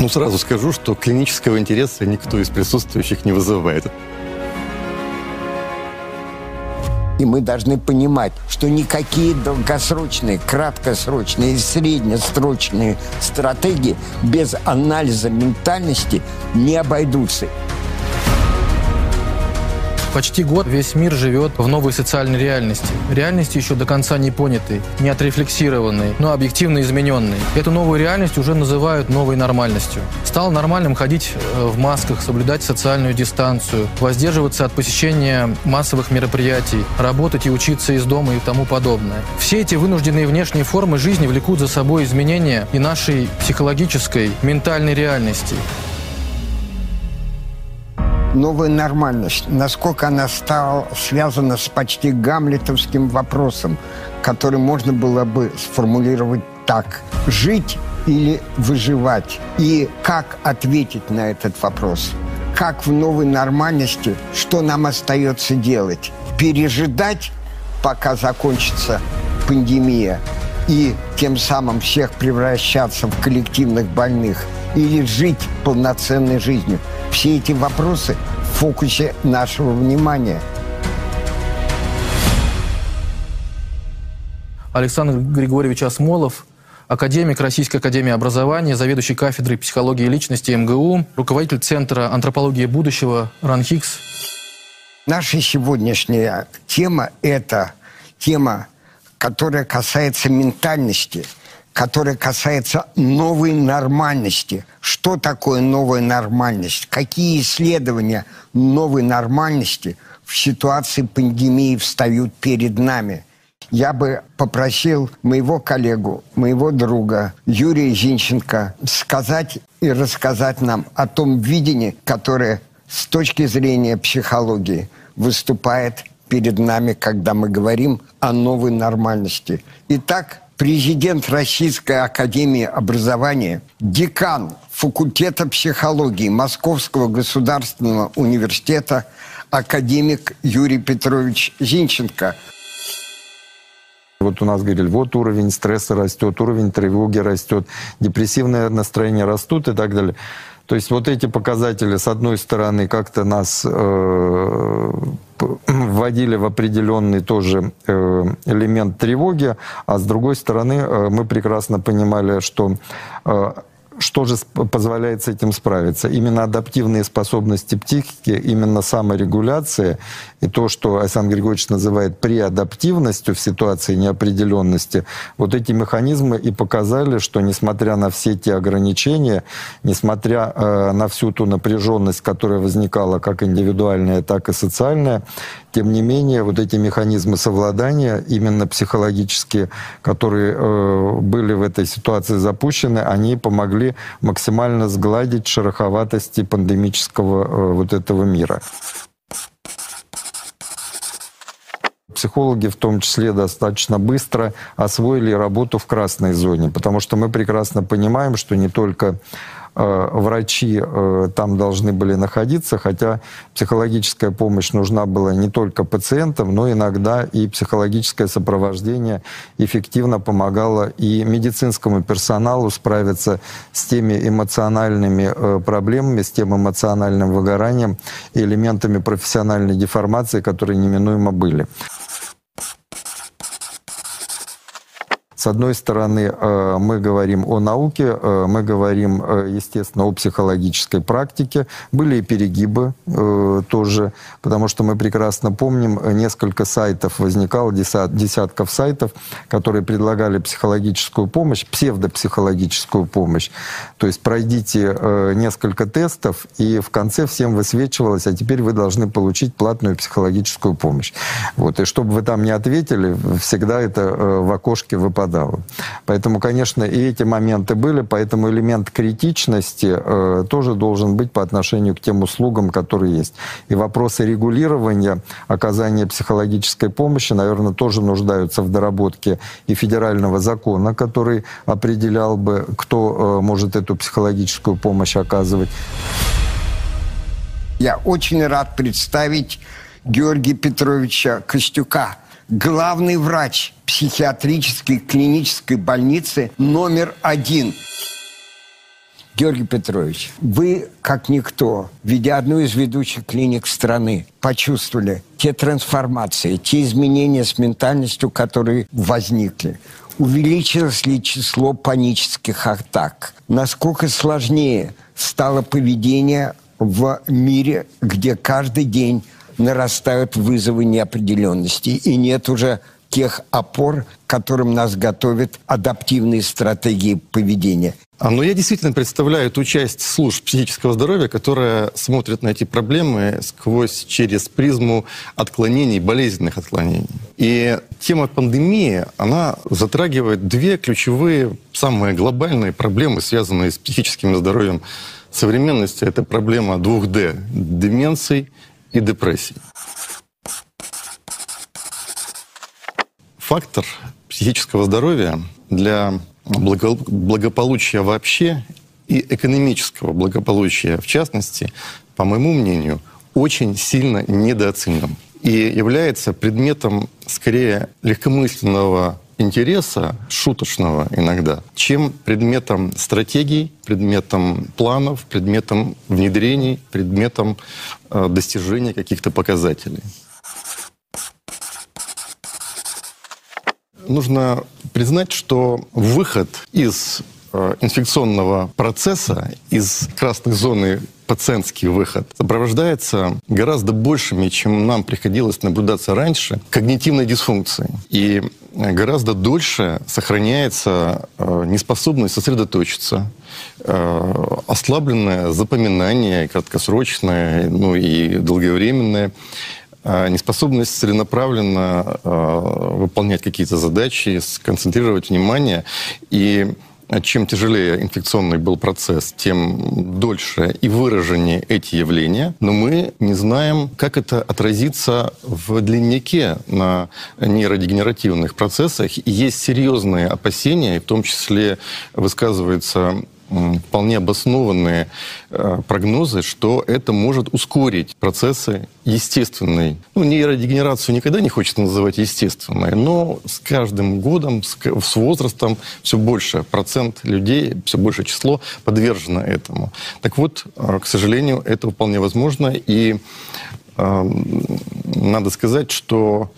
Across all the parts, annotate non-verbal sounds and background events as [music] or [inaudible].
Ну, сразу скажу, что клинического интереса никто из присутствующих не вызывает. И мы должны понимать, что никакие долгосрочные, краткосрочные и среднесрочные стратегии без анализа ментальности не обойдутся. Почти год весь мир живет в новой социальной реальности. Реальности еще до конца не понятой, не отрефлексированной, но объективно измененной. Эту новую реальность уже называют новой нормальностью. Стало нормальным ходить э, в масках, соблюдать социальную дистанцию, воздерживаться от посещения массовых мероприятий, работать и учиться из дома и тому подобное. Все эти вынужденные внешние формы жизни влекут за собой изменения и нашей психологической, ментальной реальности новая нормальность, насколько она стала связана с почти гамлетовским вопросом, который можно было бы сформулировать так. Жить или выживать? И как ответить на этот вопрос? Как в новой нормальности, что нам остается делать? Пережидать, пока закончится пандемия, и тем самым всех превращаться в коллективных больных, или жить полноценной жизнью – все эти вопросы в фокусе нашего внимания. Александр Григорьевич Осмолов, академик Российской академии образования, заведующий кафедрой психологии личности МГУ, руководитель Центра антропологии будущего РАНХИКС. Наша сегодняшняя тема – это тема, которая касается ментальности – которая касается новой нормальности. Что такое новая нормальность? Какие исследования новой нормальности в ситуации пандемии встают перед нами? Я бы попросил моего коллегу, моего друга Юрия Зинченко сказать и рассказать нам о том видении, которое с точки зрения психологии выступает перед нами, когда мы говорим о новой нормальности. Итак, президент Российской Академии Образования, декан факультета психологии Московского государственного университета, академик Юрий Петрович Зинченко. Вот у нас говорили, вот уровень стресса растет, уровень тревоги растет, депрессивное настроение растут и так далее. То есть вот эти показатели, с одной стороны, как-то нас э, [clears throat] вводили в определенный тоже э, элемент тревоги, а с другой стороны, э, мы прекрасно понимали, что э, что же позволяет с этим справиться? Именно адаптивные способности психики, именно саморегуляция и то, что Александр Григорьевич называет преадаптивностью в ситуации неопределенности, вот эти механизмы и показали, что несмотря на все те ограничения, несмотря э, на всю ту напряженность, которая возникала как индивидуальная, так и социальная, тем не менее, вот эти механизмы совладания, именно психологические, которые э, были в этой ситуации запущены, они помогли максимально сгладить шероховатости пандемического э, вот этого мира. психологи в том числе достаточно быстро освоили работу в красной зоне, потому что мы прекрасно понимаем, что не только врачи э, там должны были находиться, хотя психологическая помощь нужна была не только пациентам, но иногда и психологическое сопровождение эффективно помогало и медицинскому персоналу справиться с теми эмоциональными э, проблемами, с тем эмоциональным выгоранием и элементами профессиональной деформации, которые неминуемо были. С одной стороны, э, мы говорим о науке, э, мы говорим, э, естественно, о психологической практике. Были и перегибы тоже, потому что мы прекрасно помним, несколько сайтов возникало, десятков сайтов, которые предлагали психологическую помощь, псевдопсихологическую помощь. То есть пройдите несколько тестов, и в конце всем высвечивалось, а теперь вы должны получить платную психологическую помощь. Вот. И чтобы вы там не ответили, всегда это в окошке выпадало пострадало. Поэтому, конечно, и эти моменты были, поэтому элемент критичности э, тоже должен быть по отношению к тем услугам, которые есть. И вопросы регулирования оказания психологической помощи, наверное, тоже нуждаются в доработке и федерального закона, который определял бы, кто э, может эту психологическую помощь оказывать. Я очень рад представить Георгия Петровича Костюка, главный врач психиатрической клинической больницы номер один. Георгий Петрович, вы, как никто, ведя одну из ведущих клиник страны, почувствовали те трансформации, те изменения с ментальностью, которые возникли. Увеличилось ли число панических атак? Насколько сложнее стало поведение в мире, где каждый день нарастают вызовы неопределенности, и нет уже тех опор, которым нас готовят адаптивные стратегии поведения. А, ну, я действительно представляю ту часть служб психического здоровья, которая смотрит на эти проблемы сквозь, через призму отклонений, болезненных отклонений. И тема пандемии, она затрагивает две ключевые, самые глобальные проблемы, связанные с психическим здоровьем современности. Это проблема двух «Д» – деменций и депрессий. Фактор психического здоровья для благополучия вообще и экономического благополучия в частности, по моему мнению, очень сильно недооценен и является предметом скорее легкомысленного интереса, шуточного иногда, чем предметом стратегий, предметом планов, предметом внедрений, предметом э, достижения каких-то показателей. Нужно признать, что выход из э, инфекционного процесса, из красной зоны пациентский выход сопровождается гораздо большими, чем нам приходилось наблюдаться раньше, когнитивной дисфункцией. И гораздо дольше сохраняется э, неспособность сосредоточиться, э, ослабленное запоминание краткосрочное, ну и долговременное, неспособность целенаправленно а, выполнять какие-то задачи, сконцентрировать внимание. И чем тяжелее инфекционный был процесс, тем дольше и выраженнее эти явления. Но мы не знаем, как это отразится в длиннике на нейродегенеративных процессах. И есть серьезные опасения, в том числе высказывается вполне обоснованные э, прогнозы, что это может ускорить процессы естественной. Ну, нейродегенерацию никогда не хочется называть естественной, но с каждым годом, с, возрастом все больше процент людей, все большее число подвержено этому. Так вот, э, к сожалению, это вполне возможно, и э, надо сказать, что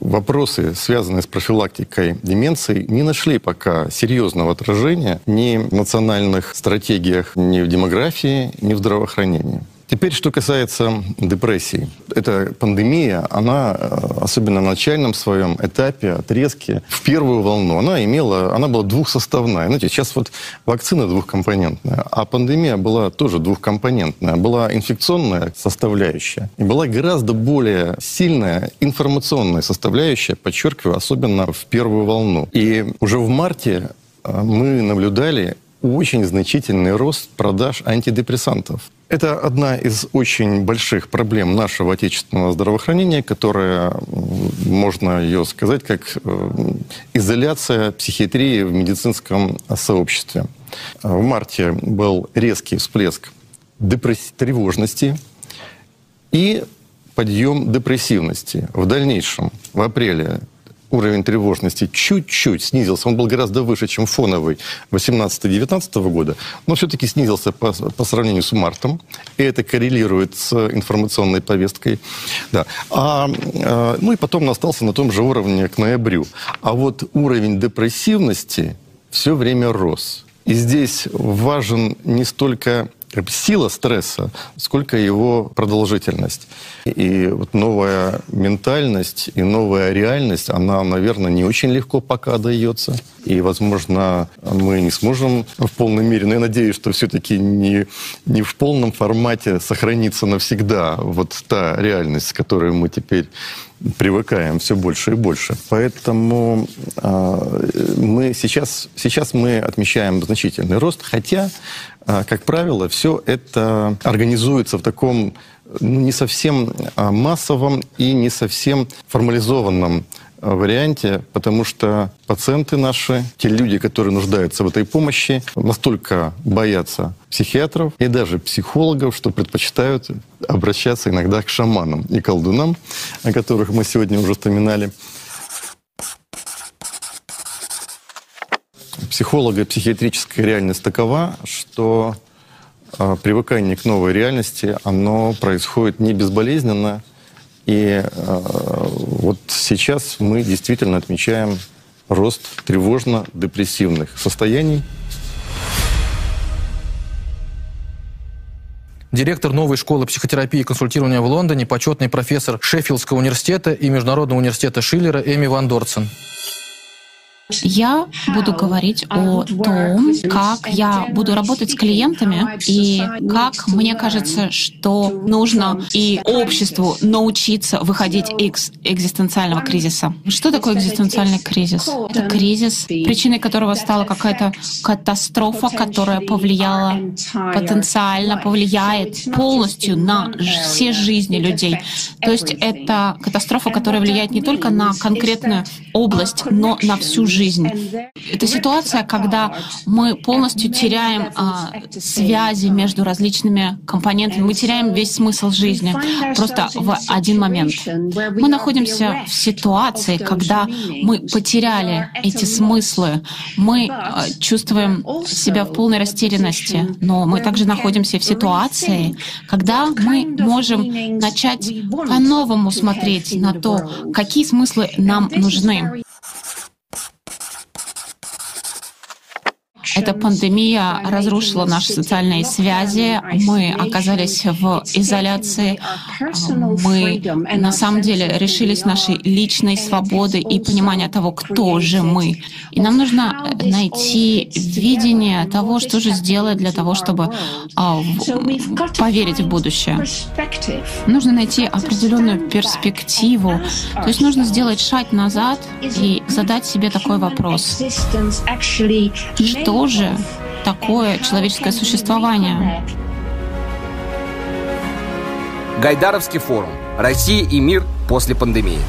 вопросы, связанные с профилактикой деменции, не нашли пока серьезного отражения ни в национальных стратегиях, ни в демографии, ни в здравоохранении. Теперь, что касается депрессии. Эта пандемия, она, э, особенно на начальном своем этапе, отрезке, в первую волну, она имела, она была двухсоставная. Знаете, сейчас вот вакцина двухкомпонентная, а пандемия была тоже двухкомпонентная. Была инфекционная составляющая и была гораздо более сильная информационная составляющая, подчеркиваю, особенно в первую волну. И уже в марте э, мы наблюдали очень значительный рост продаж антидепрессантов. Это одна из очень больших проблем нашего отечественного здравоохранения, которая, можно ее сказать, как э, изоляция психиатрии в медицинском сообществе. В марте был резкий всплеск депресс... тревожности и подъем депрессивности. В дальнейшем, в апреле уровень тревожности чуть-чуть снизился. Он был гораздо выше, чем фоновый 18-19 года, но все-таки снизился по, по сравнению с мартом. И это коррелирует с информационной повесткой. Да. А, а, ну и потом он остался на том же уровне к ноябрю. А вот уровень депрессивности все время рос. И здесь важен не столько сила стресса, сколько его продолжительность. И вот новая ментальность и новая реальность, она, наверное, не очень легко пока дается. И, возможно, мы не сможем в полной мере, но я надеюсь, что все-таки не, не в полном формате сохранится навсегда вот та реальность, с которой мы теперь привыкаем все больше и больше. Поэтому э, мы сейчас, сейчас мы отмечаем значительный рост, хотя а, как правило, все это организуется в таком ну, не совсем а, массовом и не совсем формализованном варианте, потому что пациенты наши, те люди, которые нуждаются в этой помощи, настолько боятся психиатров и даже психологов, что предпочитают обращаться иногда к шаманам и колдунам, о которых мы сегодня уже вспоминали. психолога психиатрическая реальность такова, что э, привыкание к новой реальности, оно происходит не безболезненно. И э, вот сейчас мы действительно отмечаем рост тревожно-депрессивных состояний. Директор новой школы психотерапии и консультирования в Лондоне, почетный профессор Шеффилдского университета и Международного университета Шиллера Эми Ван Дорцен. Я буду говорить о том, как я буду работать с клиентами и как мне кажется, что нужно и обществу научиться выходить из экзистенциального кризиса. Что такое экзистенциальный кризис? Это кризис, причиной которого стала какая-то катастрофа, которая повлияла, потенциально повлияет полностью на все жизни людей. То есть это катастрофа, которая влияет не только на конкретную область, но на всю жизнь жизнь. Это ситуация, когда мы полностью теряем а, связи между различными компонентами, мы теряем весь смысл жизни просто в один момент. Мы находимся в ситуации, когда мы потеряли эти смыслы, мы а, чувствуем себя в полной растерянности, но мы также находимся в ситуации, когда мы можем начать по-новому смотреть на то, какие смыслы нам нужны. Эта пандемия разрушила наши социальные связи. Мы оказались в изоляции. Мы на самом деле решились нашей личной свободы и понимания того, кто же мы. И нам нужно найти видение того, что же сделать для того, чтобы а, поверить в будущее. Нужно найти определенную перспективу. То есть нужно сделать шаг назад и задать себе такой вопрос. Что же такое человеческое существование? Гайдаровский форум. Россия и мир после пандемии.